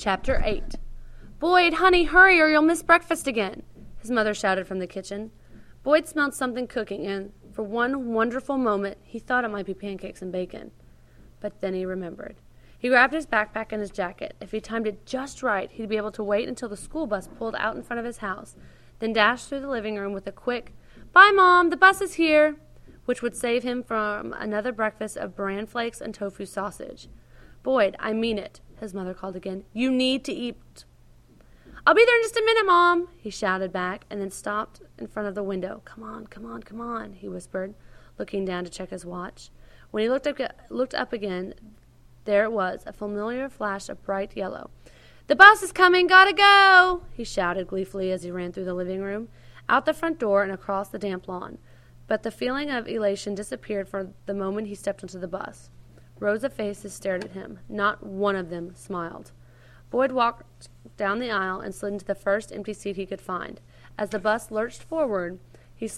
Chapter 8 Boyd, honey, hurry or you'll miss breakfast again, his mother shouted from the kitchen. Boyd smelled something cooking, and for one wonderful moment he thought it might be pancakes and bacon. But then he remembered. He grabbed his backpack and his jacket. If he timed it just right, he'd be able to wait until the school bus pulled out in front of his house, then dash through the living room with a quick, Bye, Mom, the bus is here, which would save him from another breakfast of bran flakes and tofu sausage. Boyd, I mean it, his mother called again. You need to eat. I'll be there in just a minute, Mom, he shouted back, and then stopped in front of the window. Come on, come on, come on, he whispered, looking down to check his watch. When he looked up, looked up again, there it was, a familiar flash of bright yellow. The bus is coming, gotta go, he shouted gleefully as he ran through the living room, out the front door, and across the damp lawn. But the feeling of elation disappeared for the moment he stepped onto the bus. Rows of faces stared at him. Not one of them smiled. Boyd walked down the aisle and slid into the first empty seat he could find. As the bus lurched forward, he